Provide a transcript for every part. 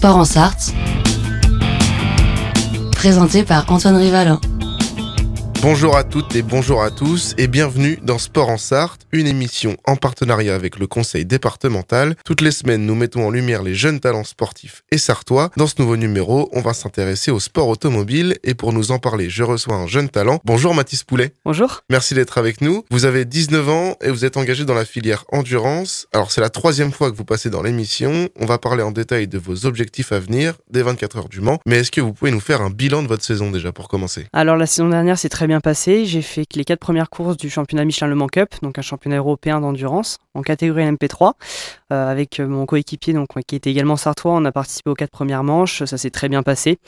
Sport en Sarthe, présenté par Antoine Rivalin. Bonjour à toutes et bonjour à tous et bienvenue dans Sport en Sarthe, une émission en partenariat avec le conseil départemental. Toutes les semaines, nous mettons en lumière les jeunes talents sportifs et sartois. Dans ce nouveau numéro, on va s'intéresser au sport automobile et pour nous en parler, je reçois un jeune talent. Bonjour Mathis Poulet. Bonjour. Merci d'être avec nous. Vous avez 19 ans et vous êtes engagé dans la filière endurance. Alors c'est la troisième fois que vous passez dans l'émission. On va parler en détail de vos objectifs à venir, des 24 heures du Mans. Mais est-ce que vous pouvez nous faire un bilan de votre saison déjà pour commencer? Alors la saison dernière, c'est très bien passé. J'ai fait les quatre premières courses du championnat Michelin Le Mans Cup, donc un championnat européen d'endurance en catégorie LMP3 euh, avec mon coéquipier donc qui était également sartois. On a participé aux quatre premières manches, ça s'est très bien passé.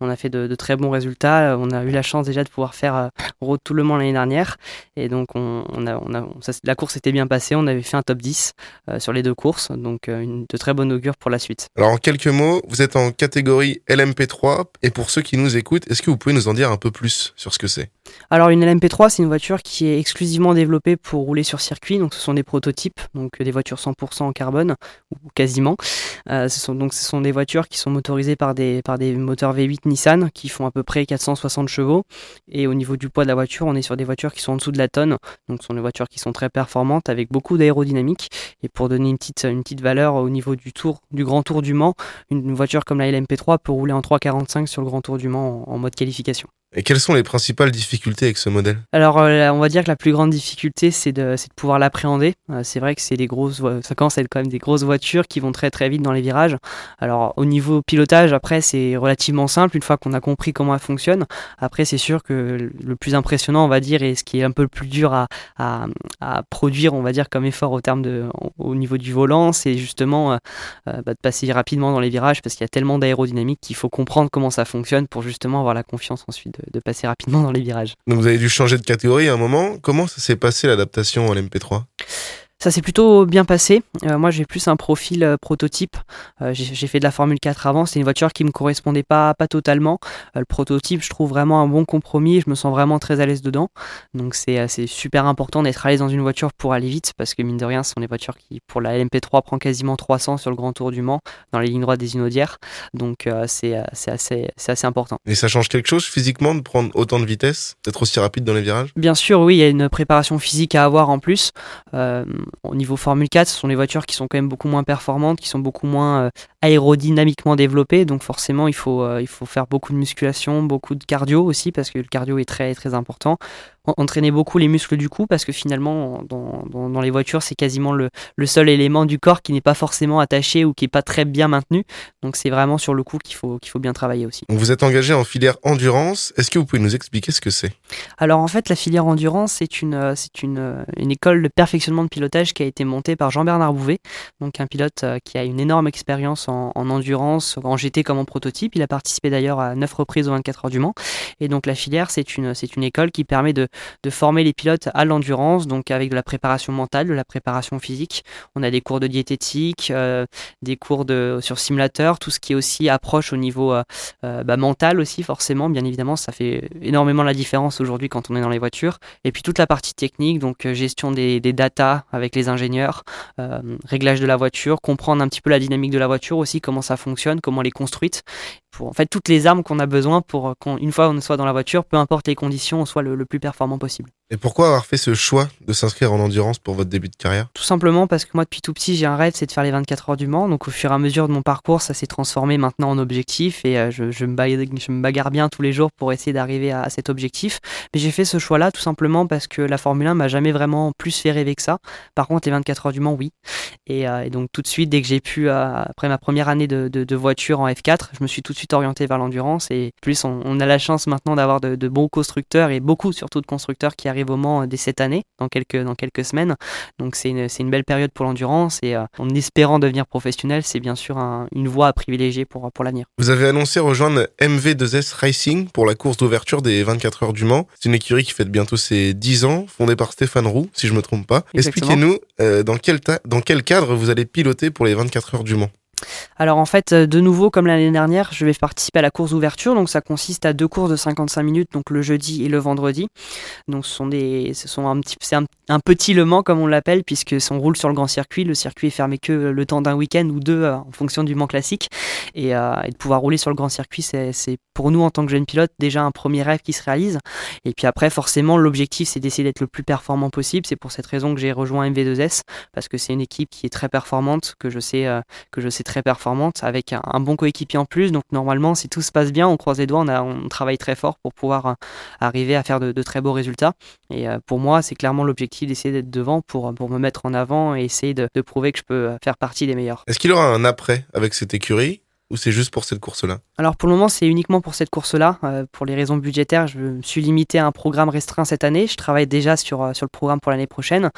On a fait de, très bons résultats. On a eu la chance déjà de pouvoir faire euh, Road tout le Mans l'année dernière et donc on, a, on a la course était bien passée. On avait fait un top 10 euh, sur les deux courses, donc une de très bonne augure pour la suite. Alors en quelques mots, vous êtes en catégorie LMP3 et pour ceux qui nous écoutent, est-ce que vous pouvez nous en dire un peu plus sur ce que c'est? Alors une LMP3, c'est une voiture qui est exclusivement développée pour rouler sur circuit, donc ce sont des prototypes, donc des voitures 100% en carbone, ou quasiment. Euh, ce sont, donc des voitures qui sont motorisées par des, moteurs V8 Nissan qui font à peu près 460 chevaux. Et au niveau du poids de la voiture, on est sur des voitures qui sont en dessous de la tonne, donc ce sont des voitures qui sont très performantes avec beaucoup d'aérodynamique. Et pour donner une petite, valeur au niveau du grand tour du Mans, une voiture comme la LMP3 peut rouler en 3,45 sur le grand tour du Mans en mode qualification. Et quelles sont les principales difficultés avec ce modèle? Alors, euh, on va dire que la plus grande difficulté, c'est de, de, pouvoir l'appréhender. Euh, c'est vrai que c'est des grosses, ça commence à être quand même des grosses voitures qui vont très très vite dans les virages. Alors, au niveau pilotage, après, c'est relativement simple une fois qu'on a compris comment elle fonctionne. Après, c'est sûr que le plus impressionnant, on va dire, et ce qui est un peu le plus dur à, à, produire, on va dire, comme effort au terme de, au niveau du volant, c'est justement euh, bah, de passer rapidement dans les virages parce qu'il y a tellement d'aérodynamique qu'il faut comprendre comment ça fonctionne pour justement avoir la confiance ensuite passer rapidement dans les virages. Donc vous avez dû changer de catégorie à un moment. Comment ça s'est passé l'adaptation à l'MP3 ça s'est plutôt bien passé. Euh, moi, j'ai plus un profil euh, prototype. Euh, j'ai fait de la Formule 4 avant. C'est une voiture qui me correspondait pas, pas totalement. le prototype, je trouve vraiment un bon compromis. Je me sens vraiment très à l'aise dedans. Donc, c'est super important d'être à l'aise dans une voiture pour aller vite parce que, mine de rien, ce sont des voitures qui, pour la LMP3, prend quasiment 300 sur le Grand Tour du Mans dans les lignes droites des Inaudières. Donc, c'est assez, assez important. Et ça change quelque chose physiquement de prendre autant de vitesse, d'être aussi rapide dans les virages? Bien sûr, oui. Il y a une préparation physique à avoir en plus au niveau Formule 4, ce sont des voitures qui sont quand même beaucoup moins performantes, qui sont beaucoup moins euh, aérodynamiquement développées. Donc forcément, il faut, euh, il faut faire beaucoup de musculation, beaucoup de cardio aussi, parce que le cardio est très, très important entraîner beaucoup les muscles du cou parce que finalement dans, dans, les voitures c'est quasiment le, le, seul élément du corps qui n'est pas forcément attaché ou qui n'est pas très bien maintenu. Donc c'est vraiment sur le cou qu'il faut, qu'il faut bien travailler aussi. vous êtes engagé en filière endurance, est-ce que vous pouvez nous expliquer ce que c'est? Alors en fait la filière endurance c'est une, c'est une, une école de perfectionnement de pilotage qui a été montée par Jean-Bernard Bouvet donc un pilote euh, qui a une énorme expérience en, en endurance, en GT comme en prototype, il a participé d'ailleurs à 9 reprises aux 24 heures du Mans. Et donc la filière c'est une, c'est une école qui permet de de former les pilotes à l'endurance, donc avec de la préparation mentale, de la préparation physique. On a des cours de diététique, euh, des cours de, sur simulateur, tout ce qui est aussi approche au niveau euh, euh, bah, mental aussi, forcément. Bien évidemment, ça fait énormément la différence aujourd'hui quand on est dans les voitures. Et puis toute la partie technique, donc gestion des, des datas avec les ingénieurs, réglage de la voiture, comprendre un petit peu la dynamique de la voiture aussi, comment ça fonctionne, comment elle est construite pour en fait toutes les armes qu'on a besoin pour qu'une fois on soit dans la voiture, peu importe les conditions, on soit le plus performant possible. Et pourquoi avoir fait ce choix de s'inscrire en endurance pour votre début de carrière? Tout simplement parce que moi, depuis tout petit, j'ai un rêve, c'est de faire les 24 heures du Mans. Donc, au fur et à mesure de mon parcours, ça s'est transformé maintenant en objectif et euh, je, me bagarre, bien tous les jours pour essayer d'arriver à, cet objectif. Mais j'ai fait ce choix-là tout simplement parce que la Formule 1 m'a jamais vraiment plus fait rêver que ça. Par contre, les 24 heures du Mans, oui. Et, euh, donc, tout de suite, dès que j'ai pu, euh, après ma première année de, voiture en F4, je me suis tout de suite orienté vers l'endurance. Et plus, on, a la chance maintenant d'avoir de bons constructeurs et beaucoup surtout de constructeurs qui arrivent au Mans dès cette année, dans quelques, dans quelques semaines. Donc c'est une, une, belle période pour l'endurance et euh, en espérant devenir professionnel, c'est bien sûr une voie à privilégier pour, pour l'avenir. Vous avez annoncé rejoindre MV2S Racing pour la course d'ouverture des 24 heures du Mans. C'est une écurie qui fête bientôt ses 10 ans, fondée par Stéphane Roux, si je me trompe pas. Expliquez-nous euh, dans, quel dans quel cadre vous allez piloter pour les 24 heures du Mans? Alors en fait, de nouveau, comme l'année dernière, je vais participer à la course d'ouverture. Donc ça consiste à deux courses de 55 minutes, donc le jeudi et le vendredi. Donc ce sont des, ce sont un petit, c'est un, petit Le Mans comme on l'appelle, puisque on roule sur le grand circuit, le circuit est fermé que le temps d'un week-end ou deux en fonction du Mans classique. Et, et, de pouvoir rouler sur le grand circuit, c'est pour nous en tant que jeune pilote déjà un premier rêve qui se réalise. Et puis après, forcément, l'objectif c'est d'essayer d'être le plus performant possible. C'est pour cette raison que j'ai rejoint MV2S parce que c'est une équipe qui est très performante, que je sais, que je sais très performante, avec un, bon coéquipier en plus. Donc normalement, si tout se passe bien, on croise les doigts, on, a, on travaille très fort pour pouvoir arriver à faire de, très beaux résultats. Et pour moi, c'est clairement l'objectif d'essayer d'être devant pour, pour me mettre en avant et essayer de, de prouver que je peux faire partie des meilleurs. Est-ce qu'il aura un après avec cette écurie? Ou c'est juste pour cette course-là Alors pour le moment, c'est uniquement pour cette course-là. Euh, pour les raisons budgétaires, je me suis limité à un programme restreint cette année. Je travaille déjà sur, euh, sur le programme pour l'année prochaine.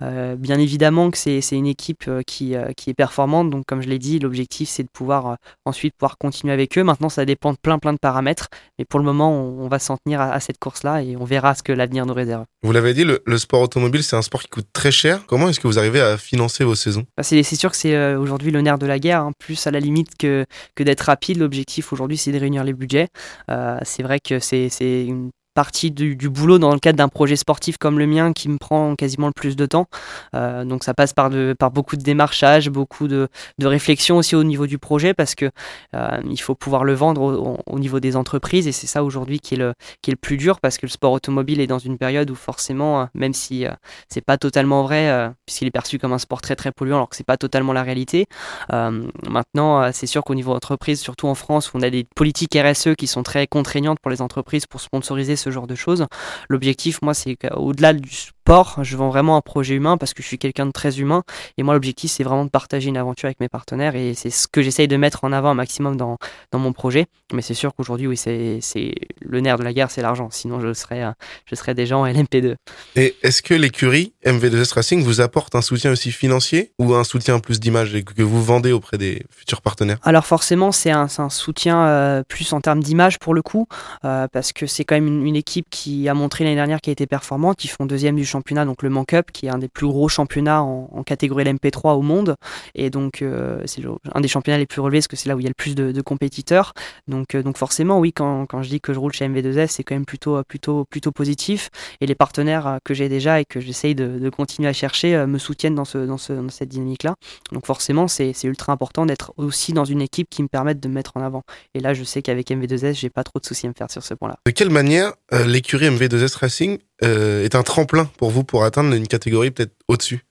Euh, bien évidemment que c'est une équipe qui, qui est performante. Donc comme je l'ai dit, l'objectif c'est de pouvoir ensuite pouvoir continuer avec eux. Maintenant, ça dépend de plein plein de paramètres. Mais pour le moment, on, va s'en tenir à, cette course-là et on verra ce que l'avenir nous réserve. Vous l'avez dit, le, sport automobile, c'est un sport qui coûte très cher. Comment est-ce que vous arrivez à financer vos saisons? Bah, C'est sûr que c'est aujourd'hui le nerf de la guerre, hein. plus à la limite que, que d'être rapide l'objectif aujourd'hui, c'est de réunir les budgets. Euh, c'est vrai que c'est une partie du, boulot dans le cadre d'un projet sportif comme le mien qui me prend quasiment le plus de temps. Euh, donc ça passe par, de, par beaucoup de démarchage, beaucoup de, de réflexion aussi au niveau du projet parce que euh, il faut pouvoir le vendre au, niveau des entreprises et c'est ça aujourd'hui qui, est le, qui est le plus dur parce que le sport automobile est dans une période où forcément, euh, même si c'est pas totalement vrai, puisqu'il est perçu comme un sport très très polluant alors que c'est pas totalement la réalité, maintenant c'est sûr qu'au niveau entreprise, surtout en France on a des politiques RSE qui sont très contraignantes pour les entreprises pour sponsoriser ce genre de choses. L'objectif, moi, c'est qu'au-delà du sport, je vends vraiment un projet humain parce que je suis quelqu'un de très humain. Et moi, l'objectif, c'est vraiment de partager une aventure avec mes partenaires et c'est ce que j'essaye de mettre en avant un maximum dans, dans mon projet. Mais c'est sûr qu'aujourd'hui, oui, c'est le nerf de la guerre, c'est l'argent. Sinon, je serais, je serais déjà en LMP2. Et est-ce que l'écurie MV2S Racing vous apporte un soutien aussi financier ou un soutien plus d'image que vous vendez auprès des futurs partenaires? Alors forcément, c'est un, un, soutien euh, plus en termes d'image pour le coup, euh, parce que c'est quand même une, une, équipe qui a montré l'année dernière qu'elle était performante. Ils font deuxième du championnat, donc le Man Cup, qui est un des plus gros championnats en, catégorie LMP3 au monde. Et donc, euh, c'est un des championnats les plus relevés parce que c'est là où il y a le plus de, compétiteurs. Donc, euh, donc forcément, oui, quand, quand, je dis que je roule chez MV2S, c'est quand même plutôt, plutôt, plutôt positif. Et les partenaires euh, que j'ai déjà et que j'essaye de, de, continuer à chercher me soutiennent dans, ce, dans, ce, dans cette dynamique-là. Donc forcément, c'est ultra important d'être aussi dans une équipe qui me permette de me mettre en avant. Et là, je sais qu'avec MV2S, j'ai pas trop de soucis à me faire sur ce point-là. De quelle manière l'écurie MV2S Racing euh, est un tremplin pour vous pour atteindre une catégorie peut-être au-dessus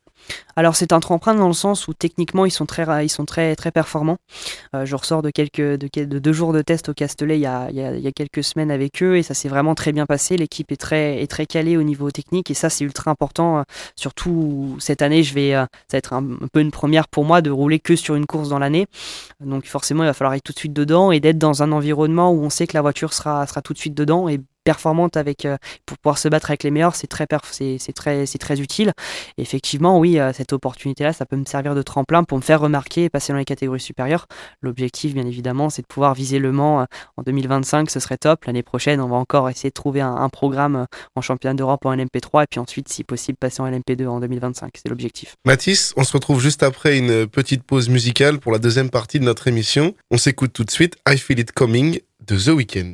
alors c'est un tremplin dans le sens où techniquement ils sont très, ils sont très, très performants. Euh, je ressors de, quelques, de, deux jours de test au Castellet il y, a, il, y a, quelques semaines avec eux et ça s'est vraiment très bien passé. L'équipe est très, est très calée au niveau technique et ça c'est ultra important. Euh, surtout cette année, je vais, ça va être un, peu une première pour moi de rouler que sur une course dans l'année. Donc forcément il va falloir être tout de suite dedans et d'être dans un environnement où on sait que la voiture sera, sera tout de suite dedans et performante avec euh, pour pouvoir se battre avec les meilleurs, c'est très c'est très utile. effectivement, oui, euh, cette opportunité là, ça peut me servir de tremplin pour me faire remarquer et passer dans les catégories supérieures. L'objectif, bien évidemment, c'est de pouvoir viser le Mans euh, en 2025, ce serait top. L'année prochaine, on va encore essayer de trouver un, programme en championnat d'Europe en LMP3 et puis ensuite, si possible, passer en LMP2 en 2025. C'est l'objectif. Mathis, on se retrouve juste après une petite pause musicale pour la deuxième partie de notre émission. On s'écoute tout de suite I Feel It Coming de The Weeknd.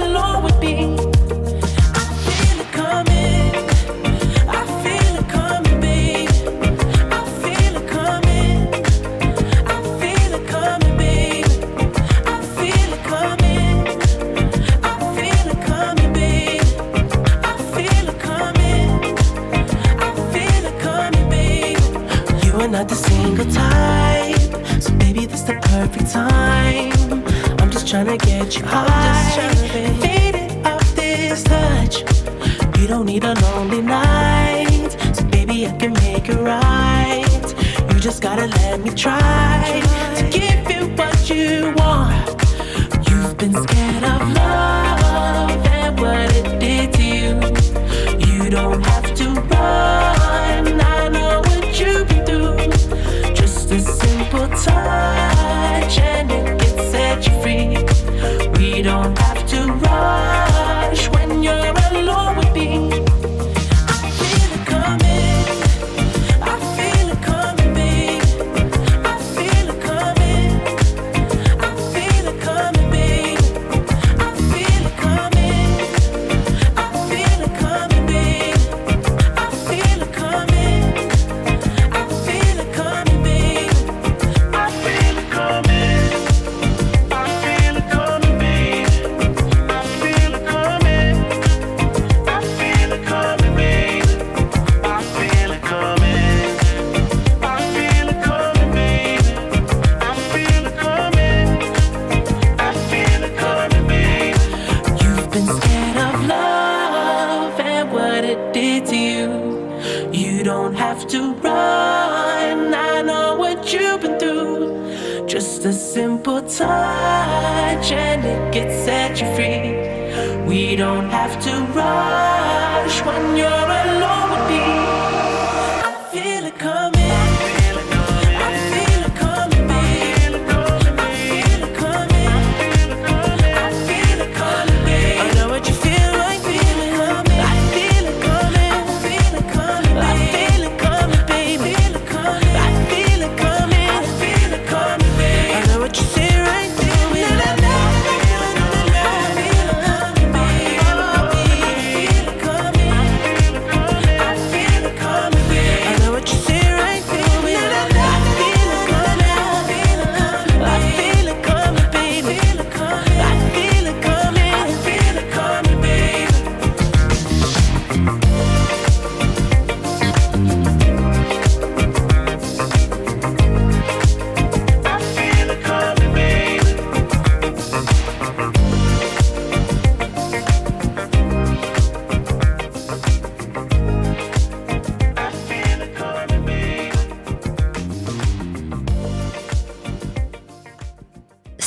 time. I'm just trying to get you high. Faded off this touch. You don't need a lonely night. So baby, I can make it right. You just gotta let me try to give you what you want. You've been scared of love and what it did to you. You don't have to run. Touch and it gets set you free. We don't have to rush when you're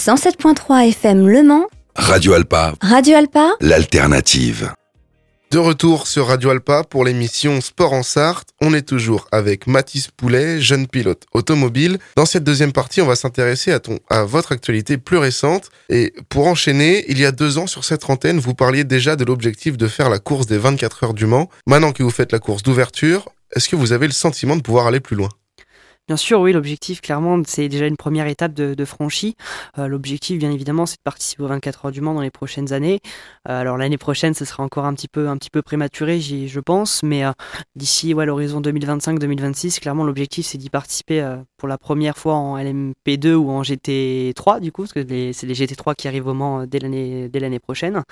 107.3 FM Le Mans, Radio Alpa, Radio Alpa, l'alternative. De retour sur Radio Alpa pour l'émission Sport en Sarthe. On est toujours avec Mathis Poulet, jeune pilote automobile. Dans cette deuxième partie, on va s'intéresser à, ton, à votre actualité plus récente. Et pour enchaîner, il y a deux ans sur cette antenne, vous parliez déjà de l'objectif de faire la course des 24 heures du Mans. Maintenant que vous faites la course d'ouverture, est-ce que vous avez le sentiment de pouvoir aller plus loin? Bien sûr, oui, l'objectif, clairement, c'est déjà une première étape de, franchie. Euh, l'objectif, bien évidemment, c'est de participer aux 24 heures du Mans dans les prochaines années. Euh, alors l'année prochaine, ce sera encore un petit peu, prématuré, je pense, mais euh, d'ici l'horizon 2025-2026, clairement, l'objectif, c'est d'y participer pour la première fois en LMP2 ou en GT3, du coup, parce que c'est les GT3 qui arrivent au Mans dès l'année prochaine.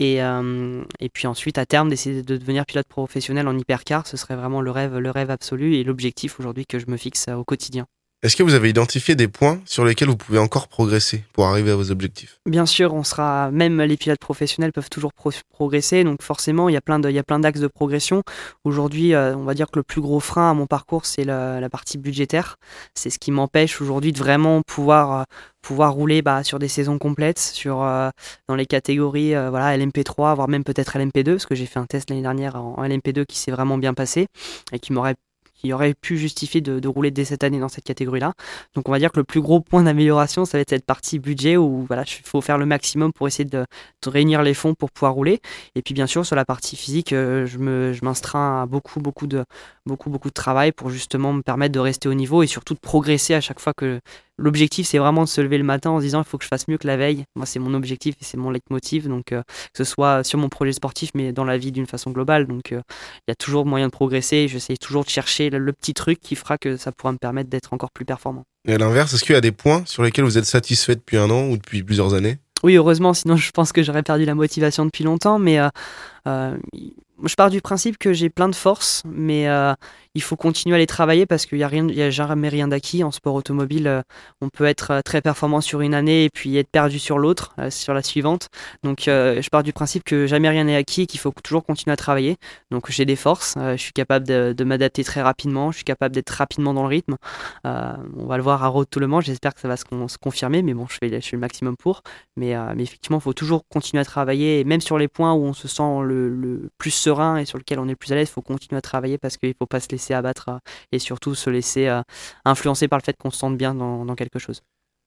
Et, euh, et puis ensuite, à terme, d'essayer de devenir pilote professionnel en hypercar, ce serait vraiment le rêve, le rêve absolu et l'objectif aujourd'hui que je me fixe au quotidien. Est-ce que vous avez identifié des points sur lesquels vous pouvez encore progresser pour arriver à vos objectifs? Bien sûr, on sera même les pilotes professionnels peuvent toujours pro- progresser, donc forcément il y a plein de, il y a plein d'axes de progression. Aujourd'hui, euh, on va dire que le plus gros frein à mon parcours c'est la, partie budgétaire. C'est ce qui m'empêche aujourd'hui de vraiment pouvoir euh, pouvoir rouler bah, sur des saisons complètes, sur euh, dans les catégories voilà LMP3, voire même peut-être LMP2, parce que j'ai fait un test l'année dernière en LMP2 qui s'est vraiment bien passé et qui m'aurait qui aurait pu justifier de, rouler dès cette année dans cette catégorie-là. Donc on va dire que le plus gros point d'amélioration, ça va être cette partie budget où voilà, il faut faire le maximum pour essayer de, réunir les fonds pour pouvoir rouler. Et puis bien sûr sur la partie physique, euh, je je m'instreins à beaucoup beaucoup de beaucoup beaucoup de travail pour justement me permettre de rester au niveau et surtout de progresser à chaque fois que l'objectif c'est vraiment de se lever le matin en se disant il faut que je fasse mieux que la veille. Moi c'est mon objectif et c'est mon leitmotiv donc euh, que ce soit sur mon projet sportif mais dans la vie d'une façon globale. Donc euh, il y a toujours moyen de progresser. J'essaie toujours de chercher le, le petit truc qui fera que ça pourra me permettre d'être encore plus performant. Et à l'inverse, est-ce qu'il y a des points sur lesquels vous êtes satisfait depuis un an ou depuis plusieurs années? Oui, heureusement, sinon je pense que j'aurais perdu la motivation depuis longtemps. Mais euh, je pars du principe que j'ai plein de forces, mais euh, il faut continuer à les travailler parce qu'il n'y a, jamais rien d'acquis. En sport automobile, euh, on peut être euh, très performant sur une année et puis être perdu sur l'autre, sur la suivante. Donc je pars du principe que jamais rien n'est acquis et qu'il faut toujours continuer à travailler. Donc j'ai des forces, je suis capable de, m'adapter très rapidement, je suis capable d'être rapidement dans le rythme. on va le voir à Road tout le monde, j'espère que ça va se, confirmer, mais bon, je fais, le maximum pour. Mais, effectivement, il faut toujours continuer à travailler, même sur les points où on se sent le, le plus serein et sur lequel on est plus à l'aise, il faut continuer à travailler parce qu'il ne faut pas se laisser abattre euh, et surtout se laisser euh, influencer par le fait qu'on se sente bien dans, quelque chose.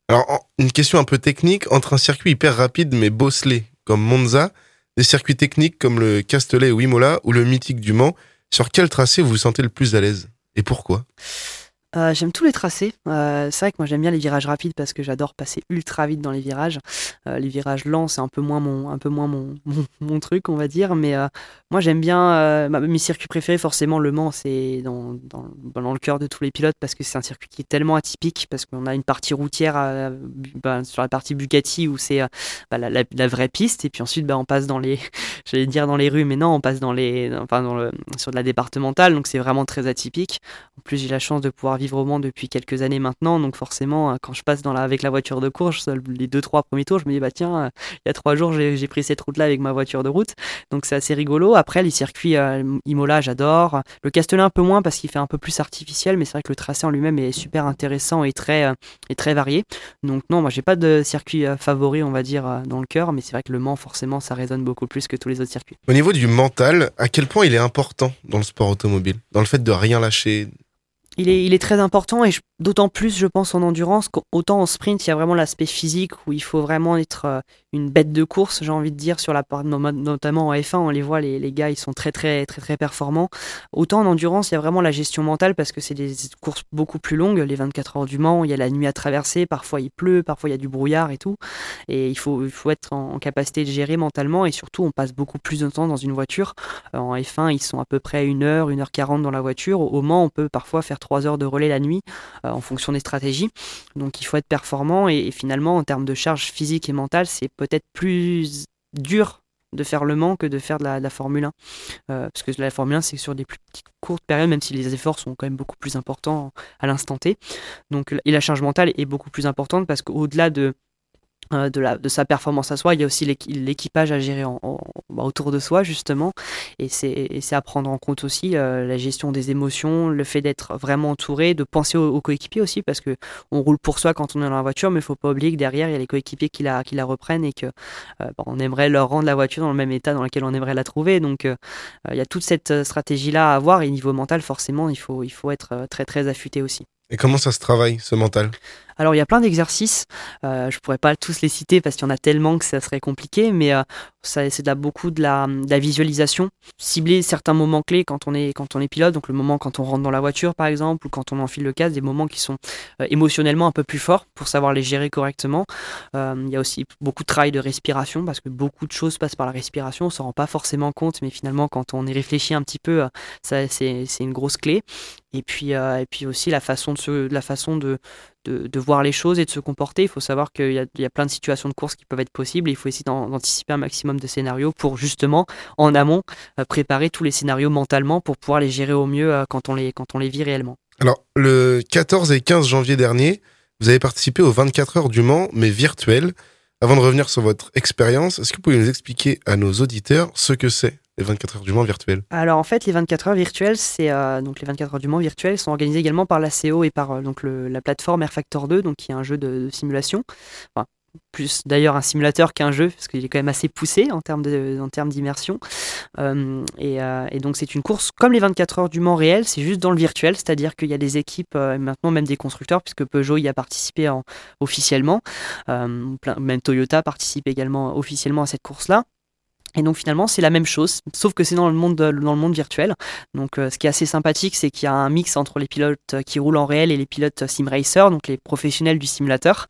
Alors, une question un peu technique, entre un circuit hyper rapide mais bosselé comme Monza, des circuits techniques comme le Castellet ou Imola ou le mythique du Mans, sur quel tracé vous vous sentez le plus à l'aise et pourquoi? Euh, j'aime tous les tracés. Euh, c'est vrai que moi j'aime bien les virages rapides parce que j'adore passer ultra vite dans les virages. Euh, les virages lents, c'est un peu moins mon, un peu moins mon, mon, truc, on va dire. Mais moi j'aime bien mes circuits préférés. Forcément, Le Mans, c'est dans, dans, dans, le cœur de tous les pilotes parce que c'est un circuit qui est tellement atypique parce qu'on a une partie routière bah, sur la partie Bugatti où c'est bah, la, vraie piste et puis ensuite bah, on passe dans les, j'allais dire dans les rues, mais non, on passe dans les, enfin dans le, sur de la départementale. Donc c'est vraiment très atypique. En plus, j'ai la chance de pouvoir vivre au Mans depuis quelques années maintenant, donc forcément, euh, quand je passe dans la, avec la voiture de course, les deux trois premiers tours, je me dis bah tiens, euh, il y a trois jours j'ai pris cette route-là avec ma voiture de route, donc c'est assez rigolo. Après les circuits euh, Imola, j'adore. Le Castellet un peu moins parce qu'il fait un peu plus artificiel, mais c'est vrai que le tracé en lui-même est super intéressant et très et très varié. Donc non, moi j'ai pas de circuit favori, on va dire, dans le cœur, mais c'est vrai que le Mans forcément ça résonne beaucoup plus que tous les autres circuits. Au niveau du mental, à quel point il est important dans le sport automobile, dans le fait de rien lâcher, il est, il est, très important et d'autant plus, je pense, en endurance qu'autant en sprint, il y a vraiment l'aspect physique où il faut vraiment être euh, une bête de course, j'ai envie de dire, sur la part, notamment en F1, on les voit, les, les, gars, ils sont très, très, très, très performants. Autant en endurance, il y a vraiment la gestion mentale parce que c'est des courses beaucoup plus longues, les 24 heures du Mans, il y a la nuit à traverser, parfois il pleut, parfois il y a du brouillard et tout. Et il faut, il faut être en, capacité de gérer mentalement et surtout, on passe beaucoup plus de temps dans une voiture. Euh, en F1, ils sont à peu près 1 heure, 1 heure 40 dans la voiture. Au Mans, on peut parfois faire 3 heures de relais la nuit euh, en fonction des stratégies. Donc il faut être performant et, finalement en termes de charge physique et mentale, c'est peut-être plus dur de faire le Mans que de faire de la, Formule 1. Euh, parce que la Formule 1, c'est sur des plus petites courtes périodes, même si les efforts sont quand même beaucoup plus importants à l'instant T. Donc, et la charge mentale est beaucoup plus importante parce qu'au-delà de de, la, de sa performance à soi, il y a aussi l'équipage à gérer en, bah, autour de soi justement, et c'est à prendre en compte aussi euh, la gestion des émotions, le fait d'être vraiment entouré, de penser aux, coéquipiers aussi, parce que on roule pour soi quand on est dans la voiture, mais il faut pas oublier que derrière il y a les coéquipiers qui la, qui la reprennent et que euh, bah, on aimerait leur rendre la voiture dans le même état dans lequel on aimerait la trouver. Donc il y a toute cette stratégie là à avoir et niveau mental forcément il faut, il faut être très très affûté aussi. Et comment ça se travaille, ce mental? Alors il y a plein d'exercices, euh, je pourrais pas tous les citer parce qu'il y en a tellement que ça serait compliqué, mais euh, c'est de beaucoup de la, visualisation, cibler certains moments clés quand on est quand on est pilote, donc le moment quand on rentre dans la voiture par exemple ou quand on enfile le casque, des moments qui sont euh, émotionnellement un peu plus forts pour savoir les gérer correctement. Euh, il y a aussi beaucoup de travail de respiration parce que beaucoup de choses passent par la respiration, on s'en rend pas forcément compte, mais finalement quand on y réfléchit un petit peu, c'est une grosse clé. Et puis, et puis aussi la façon de, la façon de, de, voir les choses et de se comporter. Il faut savoir qu'il y, a plein de situations de course qui peuvent être possibles et il faut essayer d'anticiper un maximum de scénarios pour justement, en amont, euh, préparer tous les scénarios mentalement pour pouvoir les gérer au mieux euh, quand, on les, quand on les vit réellement. Alors, le 14 et 15 janvier dernier, vous avez participé aux 24 heures du Mans, mais virtuelles. Avant de revenir sur votre expérience, est-ce que vous pouvez nous expliquer à nos auditeurs ce que c'est? Les 24 heures du Mans virtuelles Alors en fait, les 24 heures virtuelles, c'est euh, donc les 24 heures du Mans virtuelles sont organisées également par l'ACO et par euh, donc la plateforme Air Factor 2, donc qui est un jeu de, simulation. plus d'ailleurs un simulateur qu'un jeu, parce qu'il est quand même assez poussé en termes d'immersion. Euh, et, donc c'est une course comme les 24 heures du Mans réel, c'est juste dans le virtuel, c'est-à-dire qu'il y a des équipes, maintenant même des constructeurs, puisque Peugeot y a participé en, officiellement, même Toyota participe également officiellement à cette course-là. Et donc finalement c'est la même chose, sauf que c'est dans le monde dans le monde virtuel. Donc euh, ce qui est assez sympathique, c'est qu'il y a un mix entre les pilotes qui roulent en réel et les pilotes sim racer, donc les professionnels du simulateur.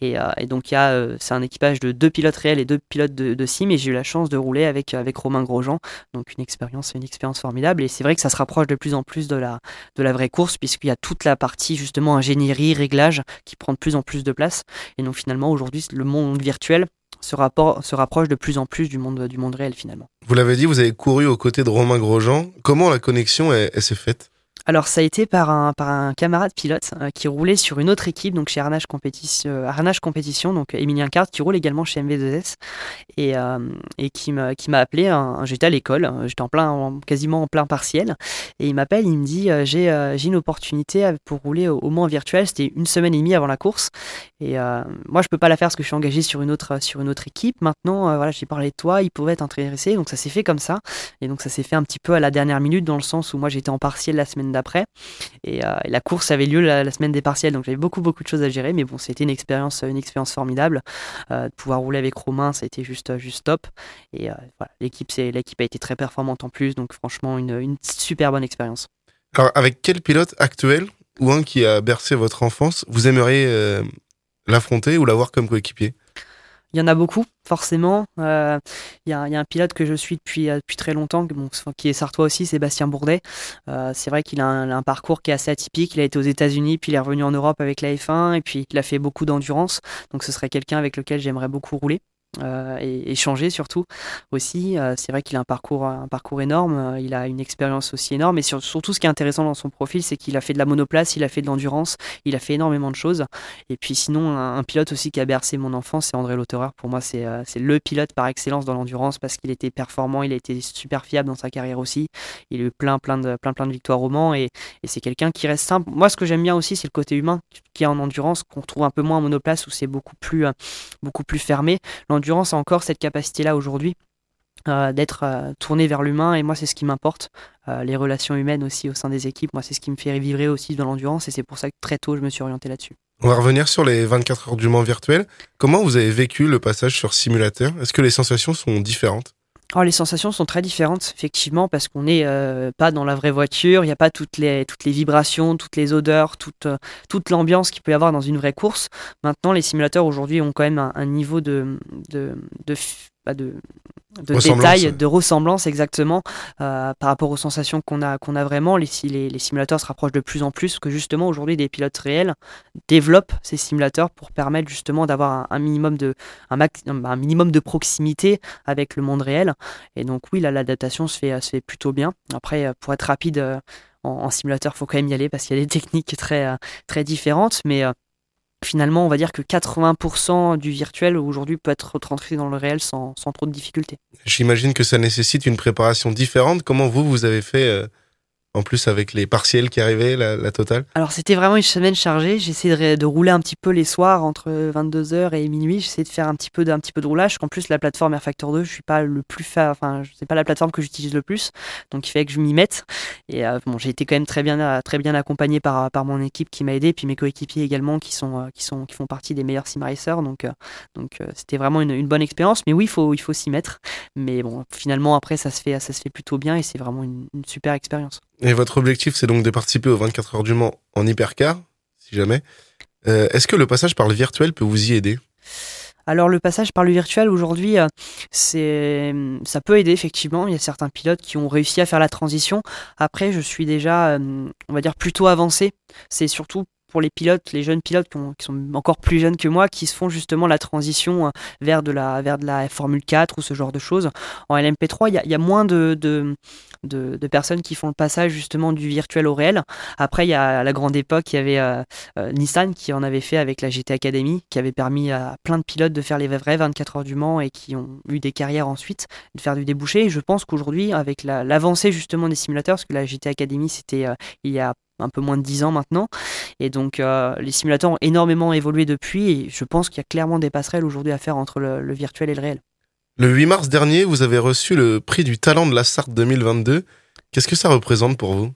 Et, euh, donc il y a, euh, c'est un équipage de deux pilotes réels et deux pilotes de, sim. Et j'ai eu la chance de rouler avec avec Romain Grosjean, donc une expérience, une expérience formidable. Et c'est vrai que ça se rapproche de plus en plus de la de la vraie course, puisqu'il y a toute la partie justement ingénierie, réglage qui prend de plus en plus de place. Et donc finalement aujourd'hui le monde virtuel se, rapport, se rapproche de plus en plus du monde, du monde réel finalement. Vous l'avez dit, vous avez couru aux côtés de Romain Grosjean. Comment la connexion elle, s'est faite? Alors ça a été par un, camarade pilote euh, qui roulait sur une autre équipe, donc chez Arnage Compétition, euh, donc Emilien Cart, qui roule également chez MV2S, et, euh, qui m'a appelé. J'étais à l'école, j'étais en plein, quasiment en plein partiel, et il m'appelle, il me dit j'ai une opportunité pour rouler au, au Mans virtuel. C'était une semaine et demie avant la course, et moi je peux pas la faire parce que je suis engagé sur une autre sur une autre équipe. Maintenant, voilà, j'ai parlé de toi, il pouvait être intéressé, donc ça s'est fait comme ça, et donc ça s'est fait un petit peu à la dernière minute dans le sens où moi j'étais en partiel la semaine d'après. Et, euh, la course avait lieu la, semaine des partiels, donc j'avais beaucoup beaucoup de choses à gérer. Mais bon, c'était une expérience, une expérience formidable. Euh, de pouvoir rouler avec Romain, ça a été juste, juste top. Et euh, l'équipe, l'équipe a été très performante en plus, donc franchement une super bonne expérience. Alors, avec quel pilote actuel ou un qui a bercé votre enfance, vous aimeriez l'affronter ou l'avoir comme coéquipier? Il y en a beaucoup, forcément. Euh, il, y a, un pilote que je suis depuis, euh, très longtemps, qui est sartois aussi, Sébastien Bourdet. Euh, c'est vrai qu'il a, un parcours qui est assez atypique. Il a été aux États-Unis, puis il est revenu en Europe avec la F1, et puis il a fait beaucoup d'endurance. Donc ce serait quelqu'un avec lequel j'aimerais beaucoup rouler. Euh, et échanger surtout aussi. Euh, c'est vrai qu'il a un parcours, un parcours énorme, euh, il a une expérience aussi énorme. Et surtout, ce qui est intéressant dans son profil, c'est qu'il a fait de la monoplace, il a fait de l'endurance, il a fait énormément de choses. Et puis sinon, un, pilote aussi qui a bercé mon enfance, c'est André Lauterer. Pour moi, c'est le pilote par excellence dans l'endurance parce qu'il était performant, il a été super fiable dans sa carrière aussi. Il a eu plein, plein de, plein, plein de victoires au Mans et, et c'est quelqu'un qui reste simple. Moi, ce que j'aime bien aussi, c'est le côté humain qui est en endurance, qu'on trouve un peu moins en monoplace où c'est beaucoup plus, beaucoup plus fermé l'endurance a encore cette capacité-là aujourd'hui. Euh, d'être euh, tourné vers l'humain et moi c'est ce qui m'importe. Euh, les relations humaines aussi au sein des équipes moi c'est ce qui me fait vivre aussi dans l'endurance et c'est pour ça que très tôt je me suis orienté là-dessus. On va revenir sur les 24 heures du Mans virtuel comment vous avez vécu le passage sur simulateur? Est-ce que les sensations sont différentes? Alors, les sensations sont très différentes, effectivement, parce qu'on n'est pas dans la vraie voiture, il n'y a pas toutes les, toutes les vibrations, toutes les odeurs, toute, toute l'ambiance qu'il peut y avoir dans une vraie course. Maintenant, les simulateurs aujourd'hui ont quand même un, niveau de, de, de, de, de détails, de ressemblance exactement euh, par rapport aux sensations qu'on a, qu'on a vraiment. Les, les, les, simulateurs se rapprochent de plus en plus, que justement aujourd'hui des pilotes réels développent ces simulateurs pour permettre justement d'avoir un, minimum de, un, un, minimum de proximité avec le monde réel. Et donc oui, l'adaptation se fait, se fait plutôt bien. Après, pour être rapide euh, en, en simulateur, faut quand même y aller parce qu'il y a des techniques très, euh, très différentes, mais finalement, on va dire que 80% du virtuel aujourd'hui peut être retranscrit dans le réel sans, sans trop de difficultés. J'imagine que ça nécessite une préparation différente. Comment vous, vous avez fait euh, en plus avec les partiels qui arrivaient, la, totale Alors c'était vraiment une semaine chargée. J'ai de, rouler un petit peu les soirs entre 22h et minuit. J'essaie de faire un petit peu de, petit peu de roulage. En plus la plateforme Air Factor 2, je suis pas le plus fa... enfin c'est pas la plateforme que j'utilise le plus, donc il fallait que je m'y mette. Et euh, bon, j'ai été quand même très bien, très bien accompagné par, par mon équipe qui m'a aidé, puis mes coéquipiers également qui sont, euh, qui sont, qui font partie des meilleurs sim racers. Donc, euh, donc c'était vraiment une, bonne expérience. Mais oui, faut, il faut s'y mettre. Mais bon, finalement après ça se fait, ça se fait plutôt bien et c'est vraiment une super expérience. Et votre objectif, c'est donc de participer aux 24 heures du Mans en hypercar, si jamais. Euh, est-ce que le passage par le virtuel peut vous y aider? Alors le passage par le virtuel aujourd'hui, euh, c'est ça peut aider effectivement. Il y a certains pilotes qui ont réussi à faire la transition. Après, je suis déjà, euh, on va dire, plutôt avancé. C'est surtout pour les pilotes, les jeunes pilotes qui, sont encore plus jeunes que moi, qui se font justement la transition euh, vers de la, vers de la Formule 4 ou ce genre de choses. En LMP3, il y, a, moins de, de, personnes qui font le passage justement du virtuel au réel. Après, il y a à la grande époque, il y avait euh, euh, Nissan qui en avait fait avec la GT Academy, qui avait permis à plein de pilotes de faire les vrais 24 heures du Mans et qui ont eu des carrières ensuite, de faire du débouché. Et je pense qu'aujourd'hui, avec l'avancée justement des simulateurs, parce que la GT Academy, c'était il y a un peu moins de 10 ans maintenant. Et donc euh, les simulateurs ont énormément évolué depuis et je pense qu'il y a clairement des passerelles aujourd'hui à faire entre le, virtuel et le réel. Le 8 mars dernier, vous avez reçu le prix du talent de la Sarthe 2022. Qu'est-ce que ça représente pour vous?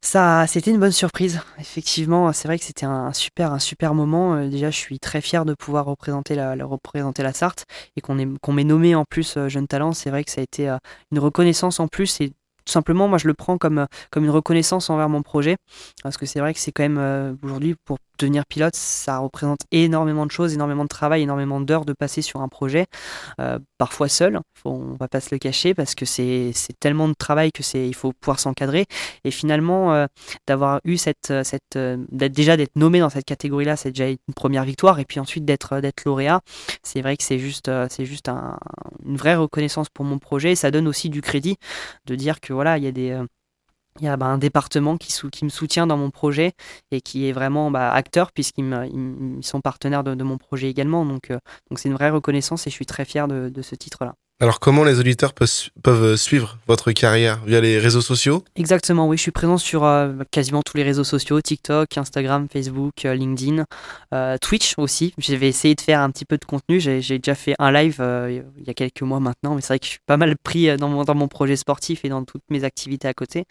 Ça, c'était une bonne surprise. Effectivement, c'est vrai que c'était un super, un super moment. Euh, déjà, je suis très fier de pouvoir représenter la, représenter la Sarthe et qu'on qu'on m'ait nommé en plus euh, jeune talent. C'est vrai que ça a été une reconnaissance en plus et tout simplement, moi, je le prends comme, comme une reconnaissance envers mon projet. Parce que c'est vrai que c'est quand même, euh, aujourd'hui, pour devenir pilote, ça représente énormément de choses, énormément de travail, énormément d'heures de passer sur un projet, euh, parfois seul, faut, on va pas se le cacher, parce que c'est tellement de travail que c'est il faut pouvoir s'encadrer. Et finalement, euh, d'avoir eu cette, cette d'être déjà d'être nommé dans cette catégorie-là, c'est déjà une première victoire, et puis ensuite d'être d'être lauréat, c'est vrai que c'est juste c'est juste un, une vraie reconnaissance pour mon projet. Et ça donne aussi du crédit de dire que voilà, il y a des il y a bah, un département qui, me soutient dans mon projet et qui est vraiment bah, acteur puisqu'ils sont partenaires de, mon projet également. Donc euh, donc c'est une vraie reconnaissance et je suis très fier de ce titre-là. Alors comment les auditeurs peuvent suivre votre carrière? Via les réseaux sociaux? Exactement, oui, je suis présent sur euh, quasiment tous les réseaux sociaux, TikTok, Instagram, Facebook, euh, LinkedIn, euh, Twitch aussi. Je vais essayer de faire un petit peu de contenu. J'ai déjà fait un live il y a quelques mois maintenant, mais c'est vrai que je suis pas mal pris dans mon, projet sportif et dans toutes mes activités à côté.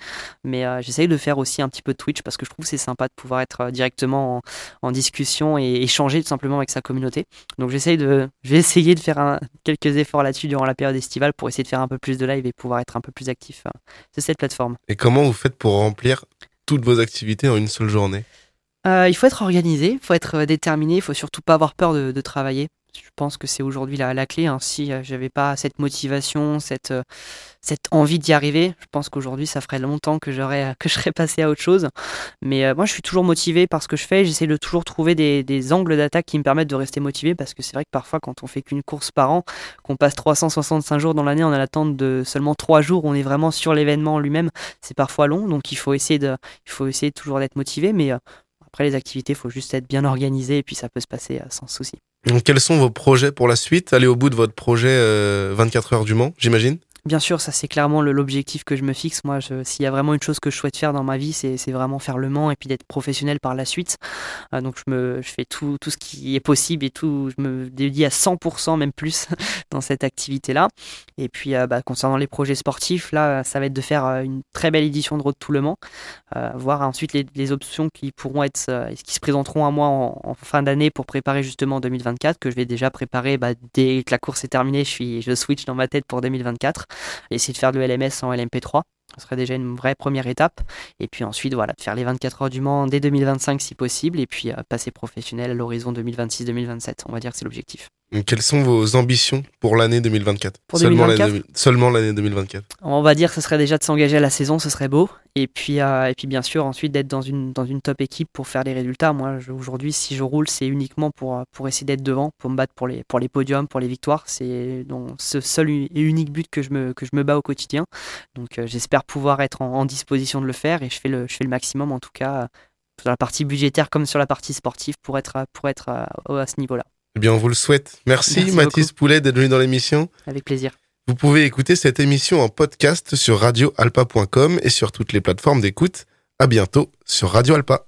Mais j'essaye de faire aussi un petit peu de Twitch parce que je trouve c'est sympa de pouvoir être directement en, discussion et échanger tout simplement avec sa communauté. Donc j'essaye de, de faire quelques efforts là-dessus durant la période estivale pour essayer de faire un peu plus de live et pouvoir être un peu plus actif euh, sur cette plateforme. Et comment vous faites pour remplir toutes vos activités en une seule journée? Euh, Il faut être organisé, il faut être euh, déterminé, il faut surtout pas avoir peur de travailler. Je pense que c'est aujourd'hui la, clé. Hein. Si euh, j'avais pas cette motivation, cette, euh, cette envie d'y arriver, je pense qu'aujourd'hui, ça ferait longtemps que, j'aurais, que je serais passé à autre chose. Mais euh, moi, je suis toujours motivé par ce que je fais. J'essaie de toujours trouver des, des angles d'attaque qui me permettent de rester motivé parce que c'est vrai que parfois, quand on fait qu'une course par an, qu'on passe 365 jours dans l'année en l'attente de seulement 3 jours, on est vraiment sur l'événement lui-même. C'est parfois long, donc il faut essayer, de, il faut essayer toujours d'être motivé. Mais après, les activités, il faut juste être bien organisé et puis ça peut se passer sans souci. Quels sont vos projets pour la suite? Aller au bout de votre projet 24 euh, heures du Mans, j'imagine? Bien sûr, ça c'est clairement l'objectif que je me fixe. Moi, s'il y a vraiment une chose que je souhaite faire dans ma vie, c'est vraiment faire le Mans et puis d'être professionnel par la suite. Euh, donc je, me, je fais tout, tout, ce qui est possible et tout, je me dédie à 100%, même plus, dans cette activité-là. Et puis euh, bah, concernant les projets sportifs, là, ça va être de faire une très belle édition de Road to Le Mans, voir ensuite les, options qui pourront être, qui se présenteront à moi en, fin d'année pour préparer justement 2024, que je vais déjà préparer bah, dès que la course est terminée. Je, suis, je switch dans ma tête pour 2024 essayer de faire de LMS en LMP3. Ce serait déjà une vraie première étape. Et puis ensuite, voilà, de faire les 24 heures du Mans dès 2025 si possible. Et puis euh, passer professionnel à l'horizon 2026-2027. On va dire que c'est l'objectif. Quelles sont vos ambitions pour l'année 2024 pour Seulement l'année 2024 On va dire que ce serait déjà de s'engager à la saison, ce serait beau. Et puis, euh, et puis bien sûr, ensuite d'être dans une, dans une top équipe pour faire les résultats. Moi, aujourd'hui, si je roule, c'est uniquement pour, euh, pour essayer d'être devant, pour me battre pour les, pour les podiums, pour les victoires. C'est ce seul et unique but que je me, que je me bats au quotidien. Donc euh, j'espère pouvoir être en, disposition de le faire et je fais le, je fais le maximum, en tout cas, sur la partie budgétaire comme sur la partie sportive, pour être, pour être à ce niveau-là. Eh bien, on vous le souhaite. Merci, Mathis Poulet d'être venu dans l'émission. Avec plaisir. Vous pouvez écouter cette émission en podcast sur radioalpa.com et sur toutes les plateformes d'écoute. À bientôt sur Radio Alpa.